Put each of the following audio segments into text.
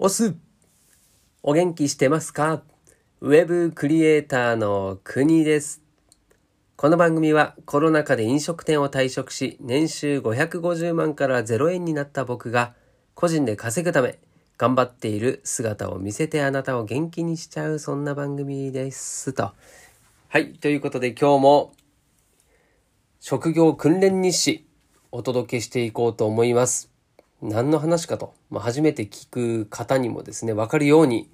おすお元気してますか？ウェブクリエイターの国です。この番組はコロナ禍で飲食店を退職し、年収550万から0円になった僕が、個人で稼ぐため、頑張っている姿を見せてあなたを元気にしちゃう、そんな番組です。と。はい。ということで今日も、職業訓練日誌、お届けしていこうと思います。何の話かと、まあ、初めて聞く方にもですね、わかるように、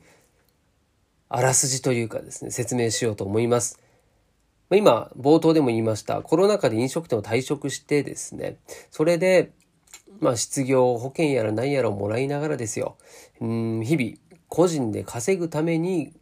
あらすじというかですね、説明しようと思います。まあ、今、冒頭でも言いました、コロナ禍で飲食店を退職してですね、それで、まあ、失業保険やら何やらをもらいながらですよ、うん、日々、個人で稼ぐために、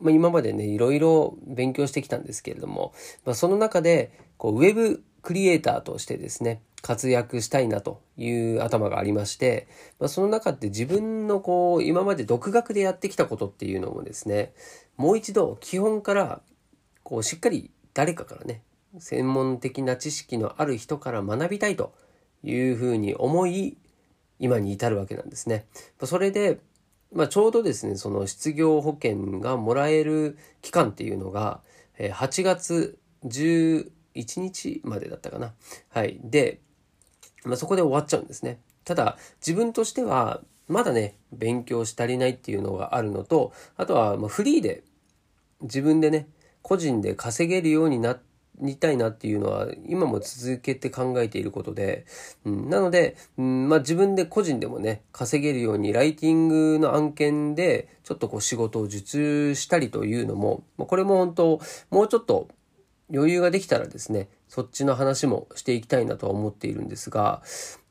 まあ、今までね、いろいろ勉強してきたんですけれども、まあ、その中で、こう、ウェブクリエイターとしてですね、活躍したいなという頭がありまして、まあ、その中って自分のこう、今まで独学でやってきたことっていうのもですね、もう一度基本から、こう、しっかり誰かからね、専門的な知識のある人から学びたいというふうに思い、今に至るわけなんですね。それで、まあ、ちょうどですね、その失業保険がもらえる期間っていうのが、8月11日までだったかな。はい。で、まあ、そこで終わっちゃうんですね。ただ、自分としては、まだね、勉強し足りないっていうのがあるのと、あとは、まフリーで、自分でね、個人で稼げるようになりたいなっていうのは、今も続けて考えていることで、うん、なので、うんまあ、自分で個人でもね、稼げるように、ライティングの案件で、ちょっとこう仕事を受注したりというのも、これも本当、もうちょっと余裕ができたらですね、そっちの話もしていきたいなとは思っているんですが、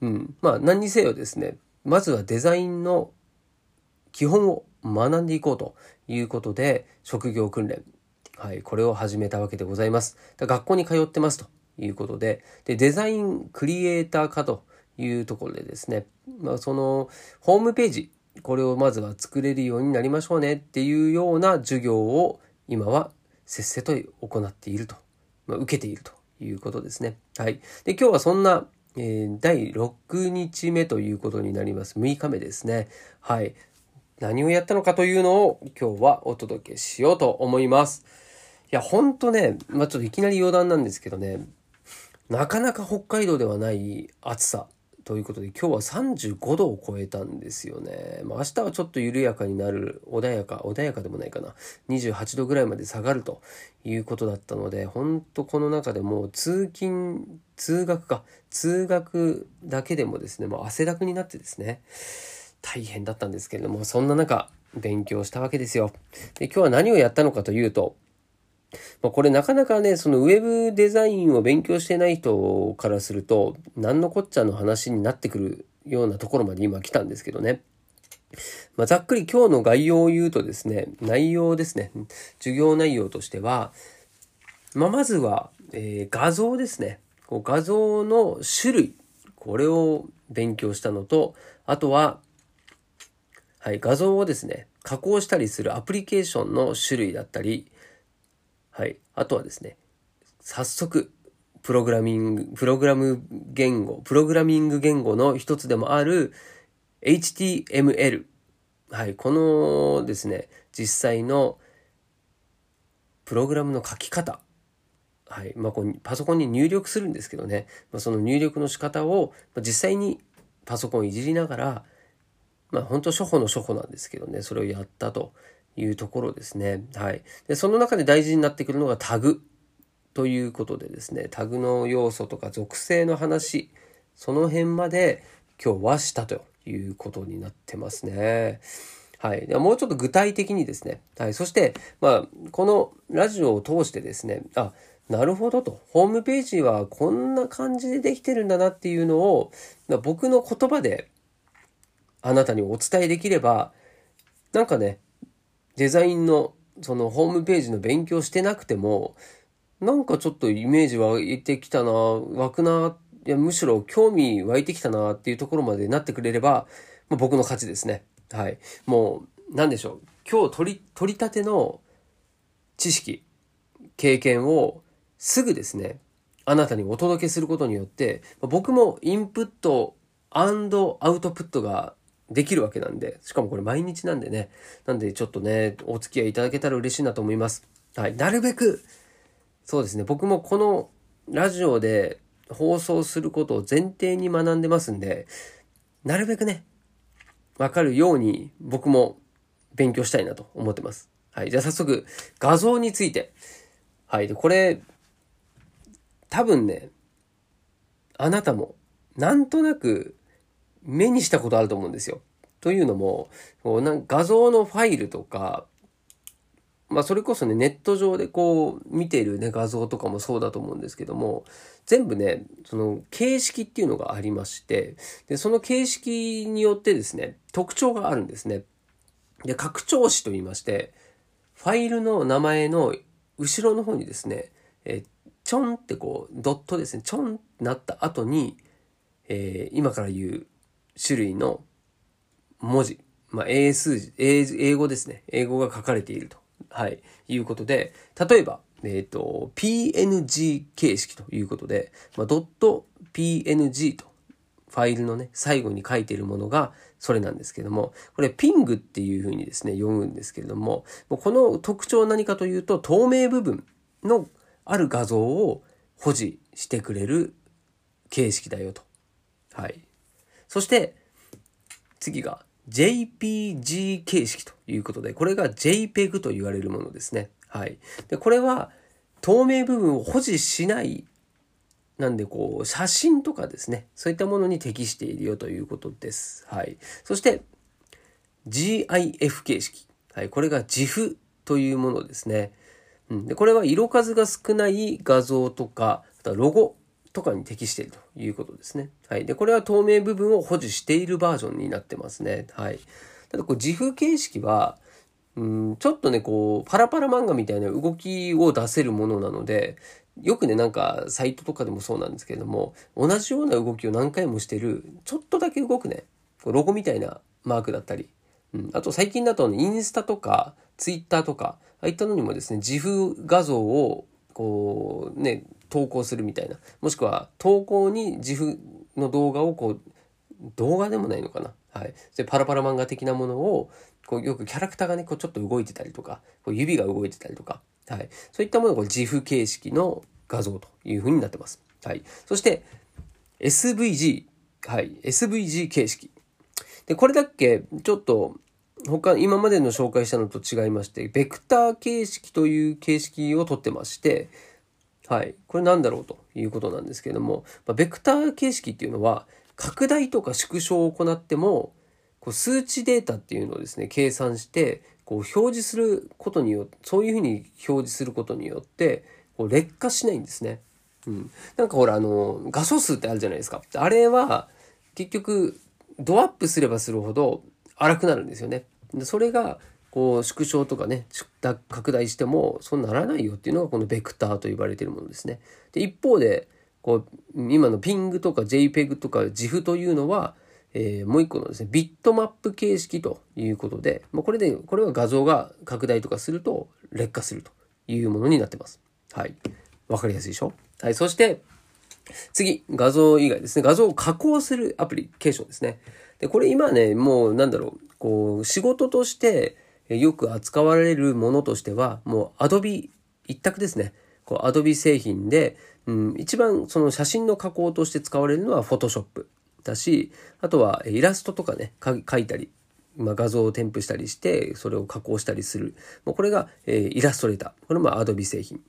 うん、まあ何にせよですね、まずはデザインの基本を学んでいこうということで、職業訓練、はい、これを始めたわけでございます。学校に通ってますということで、で、デザインクリエイター科というところでですね、まあそのホームページ、これをまずは作れるようになりましょうねっていうような授業を今はせっせと行っていると。まあ、受けていると。いうことですね。はい。で、今日はそんな、えー、第6日目ということになります。6日目ですね。はい。何をやったのかというのを今日はお届けしようと思います。いや、ほんとね、まあ、ちょっといきなり余談なんですけどね、なかなか北海道ではない暑さということで今日は35度を超えたんですよね。まあ、明日はちょっと緩やかになる穏やか穏やかでもないかな28度ぐらいまで下がるということだったので本当この中でもう通勤通学か通学だけでもですねもう汗だくになってですね大変だったんですけれどもそんな中勉強したわけですよ。で今日は何をやったのかというとまあ、これなかなかね、そのウェブデザインを勉強してない人からすると、何のこっちゃの話になってくるようなところまで今来たんですけどね。まあ、ざっくり今日の概要を言うとですね、内容ですね。授業内容としては、まあ、まずは、えー、画像ですね。こう画像の種類。これを勉強したのと、あとは、はい、画像をですね、加工したりするアプリケーションの種類だったり、はい。あとはですね、早速、プログラミング、プログラム言語、プログラミング言語の一つでもある HTML。はい。このですね、実際のプログラムの書き方。はい。まあ、こうパソコンに入力するんですけどね、まあ、その入力の仕方を実際にパソコンいじりながら、まあ、本当初歩の初歩なんですけどね、それをやったというところですね。はい。で、その中で大事になってくるのがタグということでですね、タグの要素とか属性の話、その辺まで今日はしたということになってますね。はい。ではもうちょっと具体的にですね。はい。そして、まあ、このラジオを通してですね、あ、なるほどと。ホームページはこんな感じでできてるんだなっていうのを、僕の言葉であなたにお伝えできれば、なんかね、デザインのそのホームページの勉強してなくても、なんかちょっとイメージ湧いてきたな、湧くな、いやむしろ興味湧いてきたなっていうところまでなってくれれば、まあ、僕の勝ちですね。はい。もう、なんでしょう。今日取り、取り立ての知識、経験をすぐですね、あなたにお届けすることによって、僕もインプットアウトプットができるわけなんで、しかもこれ毎日なんでね、なんでちょっとね、お付き合いいただけたら嬉しいなと思います。はい。なるべく、そうですね、僕もこのラジオで放送することを前提に学んでますんで、なるべくね、わかるように僕も勉強したいなと思ってます。はい。じゃあ早速、画像について。はい。で、これ、多分ね、あなたも、なんとなく目にしたことあると思うんですよ。というのも、こうなん画像のファイルとか、まあそれこそね、ネット上でこう見ているね、画像とかもそうだと思うんですけども、全部ね、その形式っていうのがありまして、で、その形式によってですね、特徴があるんですね。で、拡張子と言いまして、ファイルの名前の後ろの方にですね、えちょんってこう、ドットですね、ちょんってなった後に、えー、今から言う種類の文字、まあ、英数字、英語ですね。英語が書かれていると。はい。いうことで、例えば、えっ、ー、と、PNG 形式ということで、まあ、ドット PNG と、ファイルのね、最後に書いているものが、それなんですけども、これ、ピングっていうふうにですね、読むんですけれども、この特徴は何かというと、透明部分のある画像を保持してくれる形式だよと。はい。そして、次が JPG 形式ということで、これが JPEG と言われるものですね。はい。で、これは透明部分を保持しないなんでこう写真とかですねそういったものに適しているよということです。はい、そして GIF 形式、はい、これが GIF というものですね。うん、でこれは色数が少ない画像とかあとロゴとかに適しているということですね。はい。で、これは透明部分を保持しているバージョンになってますね。はい。ただ、こう、自負形式は、うん、ちょっとね、こう、パラパラ漫画みたいな動きを出せるものなので、よくね、なんか、サイトとかでもそうなんですけれども、同じような動きを何回もしてる、ちょっとだけ動くね、ロゴみたいなマークだったり、うん、あと最近だと、ね、インスタとか、ツイッターとか、ああいったのにもですね、自負画像を、こう、ね、投稿するみたいな。もしくは、投稿に自負の動画をこう、動画でもないのかな。はい。で、パラパラ漫画的なものを、こう、よくキャラクターがね、こう、ちょっと動いてたりとか、こう指が動いてたりとか、はい。そういったものが自負形式の画像というふうになってます。はい。そして、SVG。はい。SVG 形式。で、これだけ、ちょっと、他、今までの紹介したのと違いまして、ベクター形式という形式をとってまして、はい。これなんだろうということなんですけれども、まあ、ベクター形式っていうのは、拡大とか縮小を行っても、こう数値データっていうのをですね、計算して、こう表示することによって、そういうふうに表示することによって、こう劣化しないんですね。うん。なんかほら、あの、画素数ってあるじゃないですか。あれは、結局、ドアップすればするほど荒くなるんですよね。それが、こう縮小とかね拡大してもそうならないよっていうのがこのベクターと呼ばれているものですね。で一方でこう今のピングとか JPEG とか GIF というのは、えー、もう一個のですねビットマップ形式ということで、まあ、これでこれは画像が拡大とかすると劣化するというものになってます。はい。わかりやすいでしょ？はい。そして次、画像以外ですね。画像を加工するアプリケーションですね。で、これ今ね、もうなんだろう、こう、仕事として、よく扱われるものとしては、もう Adobe 一択ですね。こう Adobe 製品で、うん、一番その写真の加工として使われるのは Photoshop だし、あとはイラストとかね、描いたり、まあ、画像を添付したりして、それを加工したりする。もうこれが、えー、イラストレーター。これも Adobe 製品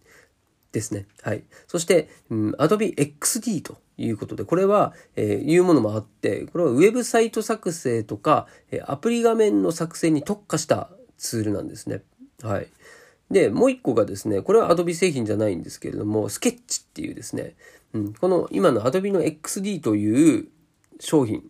ですね。はい。そして、うん、Adobe XD ということで、これは、えー、いうものもあって、これはウェブサイト作成とか、えアプリ画面の作成に特化したツールなんですね。はい。で、もう一個がですね、これは Adobe 製品じゃないんですけれども、スケッチっていうですね、うん、この今の Adobe の XD という商品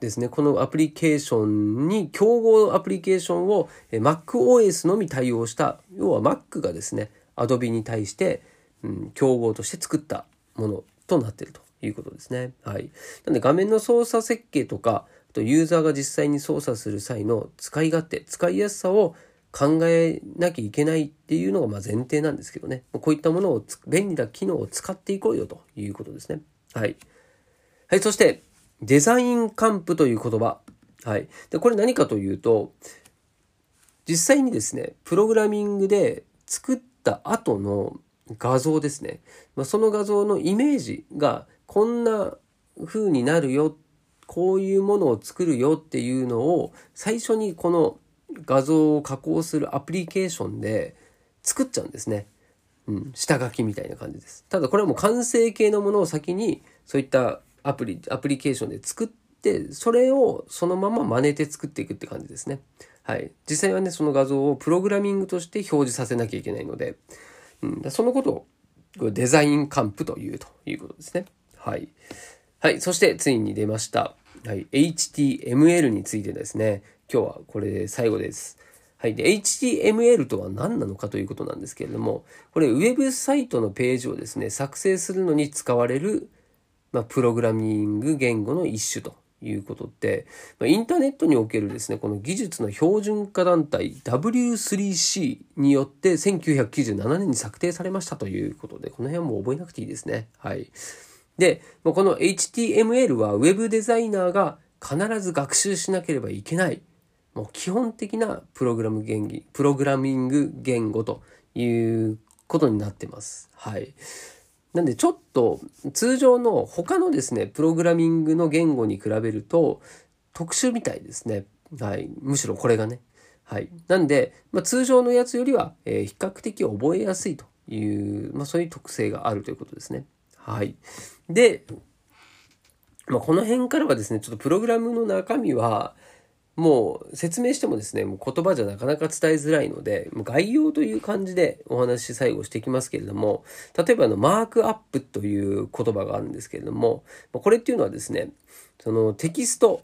ですね、このアプリケーションに、競合アプリケーションを MacOS のみ対応した、要は Mac がですね、Adobe に対して、うん、競合として作ったものとなっているということですね。はい。なんで画面の操作設計とか、とユーザーが実際に操作する際の使い勝手、使いやすさを考えなきゃいけないっていうのがま前提なんですけどね。こういったものを、便利な機能を使っていこうよということですね。はい。はい、そして、デザインカンプという言葉。はい。で、これ何かというと、実際にですね、プログラミングで作った後の画像ですね。まあ、その画像のイメージがこんな風になるよ、こういうものを作るよっていうのを最初にこの画像を加工するアプリケーションで作っちゃうんですね。うん、下書きみたいな感じです。ただこれはもう完成形のものを先にそういったアプリ、アプリケーションで作って、それをそのまま真似て作っていくって感じですね。はい。実際はね、その画像をプログラミングとして表示させなきゃいけないので、うん、そのことをデザインカンプというということですね。はい。はい。そしてついに出ました。はい。HTML についてですね。今日はこれで最後です。はい。で、HTML とは何なのかということなんですけれども、これ、ウェブサイトのページをですね、作成するのに使われる、まあ、プログラミング言語の一種ということで、まあ、インターネットにおけるですね、この技術の標準化団体 W3C によって1997年に策定されましたということで、この辺はもう覚えなくていいですね。はい。で、この HTML は Web デザイナーが必ず学習しなければいけない、もう基本的なプログラム言語、プログラミング言語ということになってます。はい。なんでちょっと通常の他のですね、プログラミングの言語に比べると特殊みたいですね。はい。むしろこれがね。はい。なんで、まあ、通常のやつよりは、えー、比較的覚えやすいという、まあ、そういう特性があるということですね。はい。で、まあ、この辺からはですね、ちょっとプログラムの中身は、もう説明してもですね、もう言葉じゃなかなか伝えづらいので、もう概要という感じでお話し最後していきますけれども、例えばの、マークアップという言葉があるんですけれども、これっていうのはですね、そのテキスト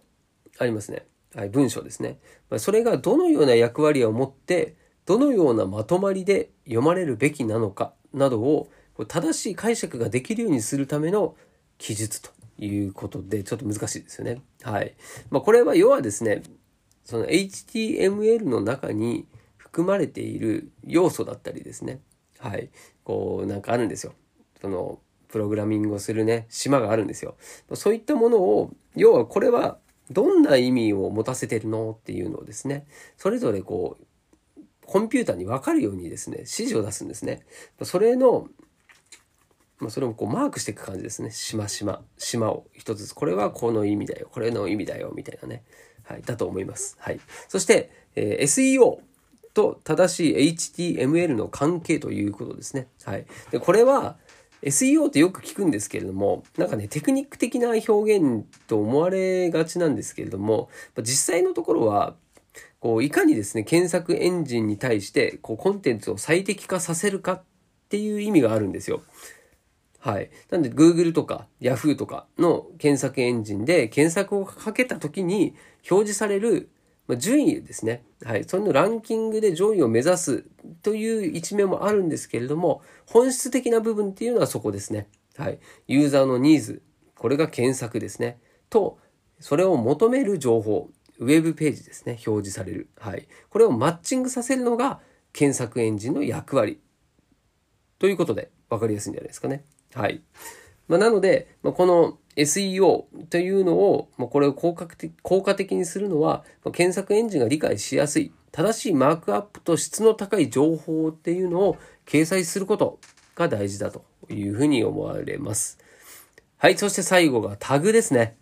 ありますね。はい、文章ですね。それがどのような役割を持って、どのようなまとまりで読まれるべきなのかなどを正しい解釈ができるようにするための記述ということで、ちょっと難しいですよね。はい。まあ、これは要はですね、その HTML の中に含まれている要素だったりですね。はい。こう、なんかあるんですよ。その、プログラミングをするね、島があるんですよ。そういったものを、要はこれはどんな意味を持たせてるのっていうのをですね、それぞれこう、コンピューターに分かるようにですね、指示を出すんですね。それの、まあ、それをこうマークしていく感じですね。しましま、島を一つずつ。これはこの意味だよ。これの意味だよ。みたいなね。はい、だと思います。はい。そして、えー、SEO と正しい HTML の関係ということですね。はい。で、これは SEO ってよく聞くんですけれども、なんかね、テクニック的な表現と思われがちなんですけれども、実際のところは、こう、いかにですね、検索エンジンに対して、こう、コンテンツを最適化させるかっていう意味があるんですよ。はい。なんで Google とか Yahoo とかの検索エンジンで検索をかけた時に表示される順位ですね。はい。そのランキングで上位を目指すという一面もあるんですけれども、本質的な部分っていうのはそこですね。はい。ユーザーのニーズ。これが検索ですね。と、それを求める情報。ウェブページですね。表示される。はい。これをマッチングさせるのが検索エンジンの役割。ということで分かりやすいんじゃないですかね。はい。まあ、なので、まあ、この SEO というのを、まあ、これを効果的効果的にするのは、まあ、検索エンジンが理解しやすい、正しいマークアップと質の高い情報っていうのを掲載することが大事だというふうに思われます。はい。そして最後がタグですね。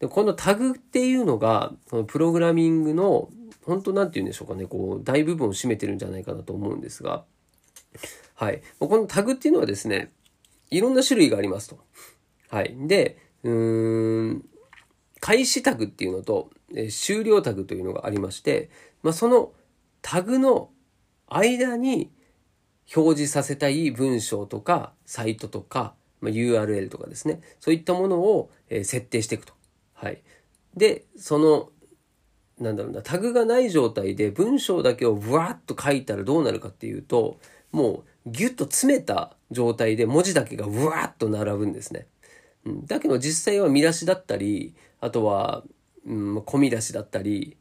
でこのタグっていうのが、そのプログラミングの、本当なんて言うんでしょうかね、こう、大部分を占めてるんじゃないかなと思うんですが、はい。このタグっていうのはですね、いろんな種類がありますと。はい。で、うーん、開始タグっていうのと、え終了タグというのがありまして、まあ、そのタグの間に表示させたい文章とか、サイトとか、まあ、URL とかですね。そういったものを、え設定していくと。はい。で、その、なんだろうな、タグがない状態で文章だけをブワーッと書いたらどうなるかっていうと、もうギュッと詰めた状態で文字だけがブワーッと並ぶんですね。だけど実際は見出しだったり、あとは、うん、込み出しだったり、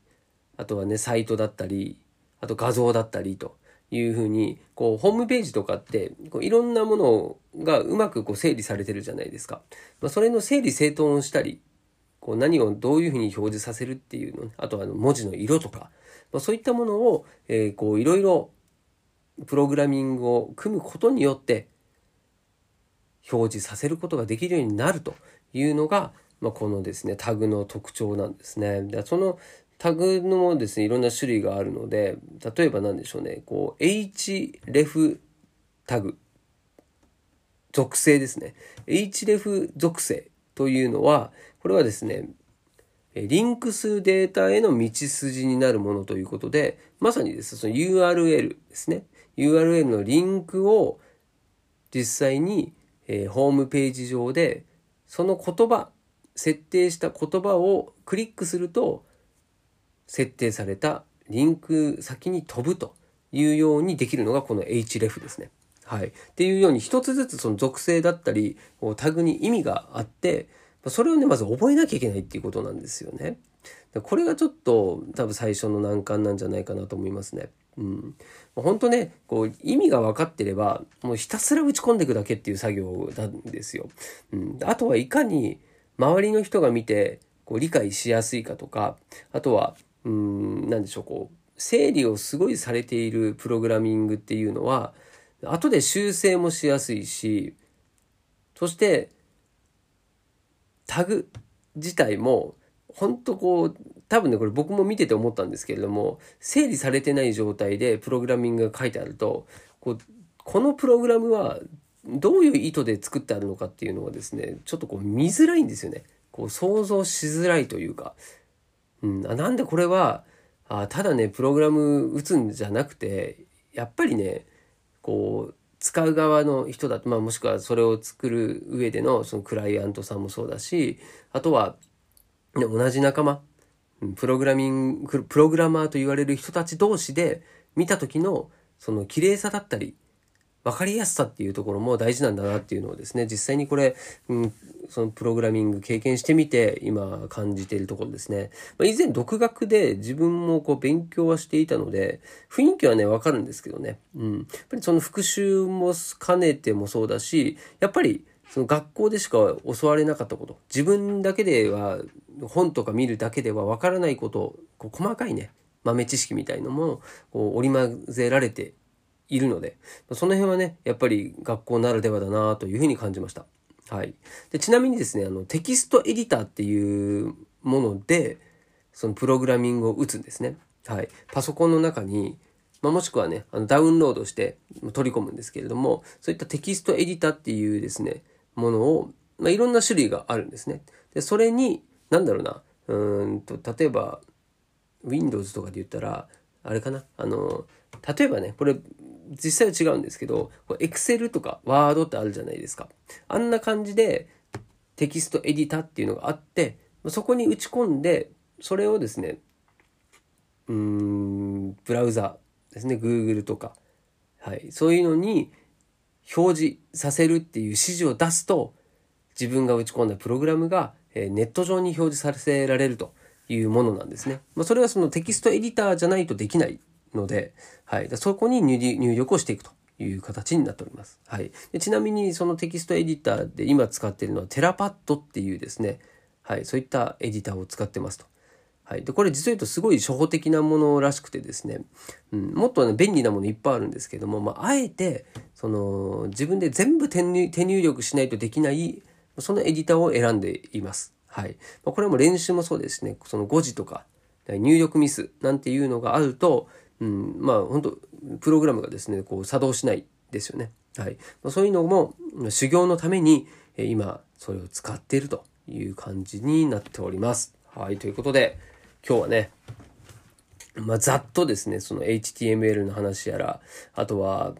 あとはね、サイトだったり、あと画像だったりというふうに、こう、ホームページとかって、こういろんなものがうまくこう整理されてるじゃないですか。まあ、それの整理整頓をしたり、こう何をどういうふうに表示させるっていうの、あとは文字の色とか、まあ、そういったものを、えー、こういろいろプログラミングを組むことによって表示させることができるようになるというのが、まあ、このですね、タグの特徴なんですね。でそのタグのですね、いろんな種類があるので、例えば何でしょうね、こう、href タグ、属性ですね。href 属性というのは、これはですね、リンク数データへの道筋になるものということで、まさにですね、その URL ですね。URL のリンクを実際に、えー、ホームページ上で、その言葉、設定した言葉をクリックすると、設定されたリンク先に飛ぶというようにできるのがこの href ですね。はい。っていうように一つずつその属性だったり、タグに意味があって、それをね、まず覚えなきゃいけないっていうことなんですよね。これがちょっと多分最初の難関なんじゃないかなと思いますね。うん。本当ね、こう意味が分かってれば、もうひたすら打ち込んでいくだけっていう作業なんですよ。うん。あとはいかに周りの人が見てこう理解しやすいかとか、あとは、うん、なんでしょう、こう、整理をすごいされているプログラミングっていうのは、後で修正もしやすいし、そして、タグ自体も、本当こう、多分ね、これ僕も見てて思ったんですけれども、整理されてない状態でプログラミングが書いてあると、こう、このプログラムはどういう意図で作ってあるのかっていうのはですね、ちょっとこう見づらいんですよね。こう想像しづらいというか、うん、あなんでこれはあただねプログラム打つんじゃなくてやっぱりねこう使う側の人だと、まあ、もしくはそれを作る上でのそのクライアントさんもそうだしあとは、同じ仲間プログラミングプログラマーと言われる人たち同士で見た時のその綺麗さだったり分かりやすさっていうところも大事なんだなっていうのをですね、実際にこれ、うん、そのプログラミング経験してみて、今感じているところですね。まあ、以前独学で自分もこう勉強はしていたので、雰囲気はね、わかるんですけどね。うん。やっぱりその復習も兼ねてもそうだし、やっぱりその学校でしか教われなかったこと、自分だけでは、本とか見るだけではわからないこと、こう細かいね、豆知識みたいのもこう織り交ぜられているので、その辺はね、やっぱり学校ならではだなというふうに感じました。はい。で、ちなみにですね、あの、テキストエディターっていうもので、そのプログラミングを打つんですね。はい。パソコンの中に、まあ、もしくはね、あのダウンロードして取り込むんですけれども、そういったテキストエディターっていうですね、ものを、まあ、いろんな種類があるんですね。で、それに、なんだろうな、うんと、例えば、Windows とかで言ったら、あれかな、あの、例えばね、これ、実際は違うんですけど、エクセルとかワードってあるじゃないですか。あんな感じでテキストエディタっていうのがあって、そこに打ち込んで、それをですね、うん、ブラウザですね、Google とか、はい、そういうのに表示させるっていう指示を出すと、自分が打ち込んだプログラムがネット上に表示させられるというものなんですね。まあ、それはそのテキストエディターじゃないとできないので、はい、そこに入力をしていくという形になっております。はい、でちなみにそのテキストエディターで今使っているのはテラパッドっていうですね、はい、そういったエディターを使ってますと。はい、でこれ実を言うとすごい初歩的なものらしくてですね、うん、もっと、ね、便利なものいっぱいあるんですけども、まあ、あえてその自分で全部手入力しないとできないそのエディターを選んでいます。はい。まあ、これも練習もそうですね、その誤字とか入力ミスなんていうのがあると、うん、まあ本当プログラムがですねこう作動しないですよね。はいま、そういうのも修行のために今それを使っているという感じになっております。はい、ということで今日はね、まあ、ざっとですねその HTML の話やらあとは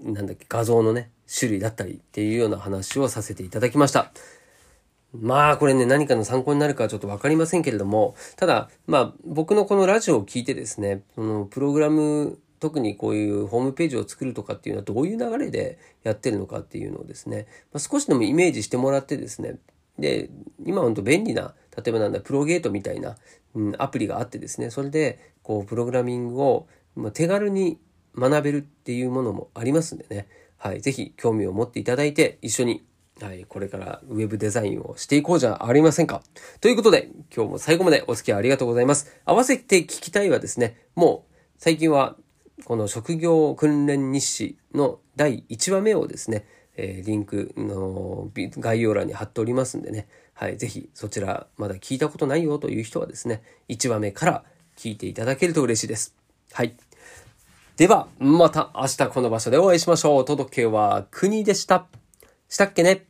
なんだっけ画像のね種類だったりっていうような話をさせていただきました。まあこれね何かの参考になるかはちょっと分かりませんけれどもただまあ僕のこのラジオを聞いてですねそのプログラム特にこういうホームページを作るとかっていうのはどういう流れでやってるのかっていうのをですね、まあ、少しでもイメージしてもらってですねで今ほんと便利な例えばなんだプロゲートみたいな、うん、アプリがあってですねそれでこうプログラミングを手軽に学べるっていうものもありますんでねはい、ぜひ興味を持っていただいて一緒にはい、これからウェブデザインをしていこうじゃありませんか。ということで、今日も最後までお付き合いありがとうございます。合わせて聞きたいはですね、もう最近はこの職業訓練日誌の第1話目をですね、えー、リンクの概要欄に貼っておりますんでね、はい、ぜひそちらまだ聞いたことないよという人はですね、1話目から聞いていただけると嬉しいです。はい。では、また明日この場所でお会いしましょう。届けは国でした。したっけね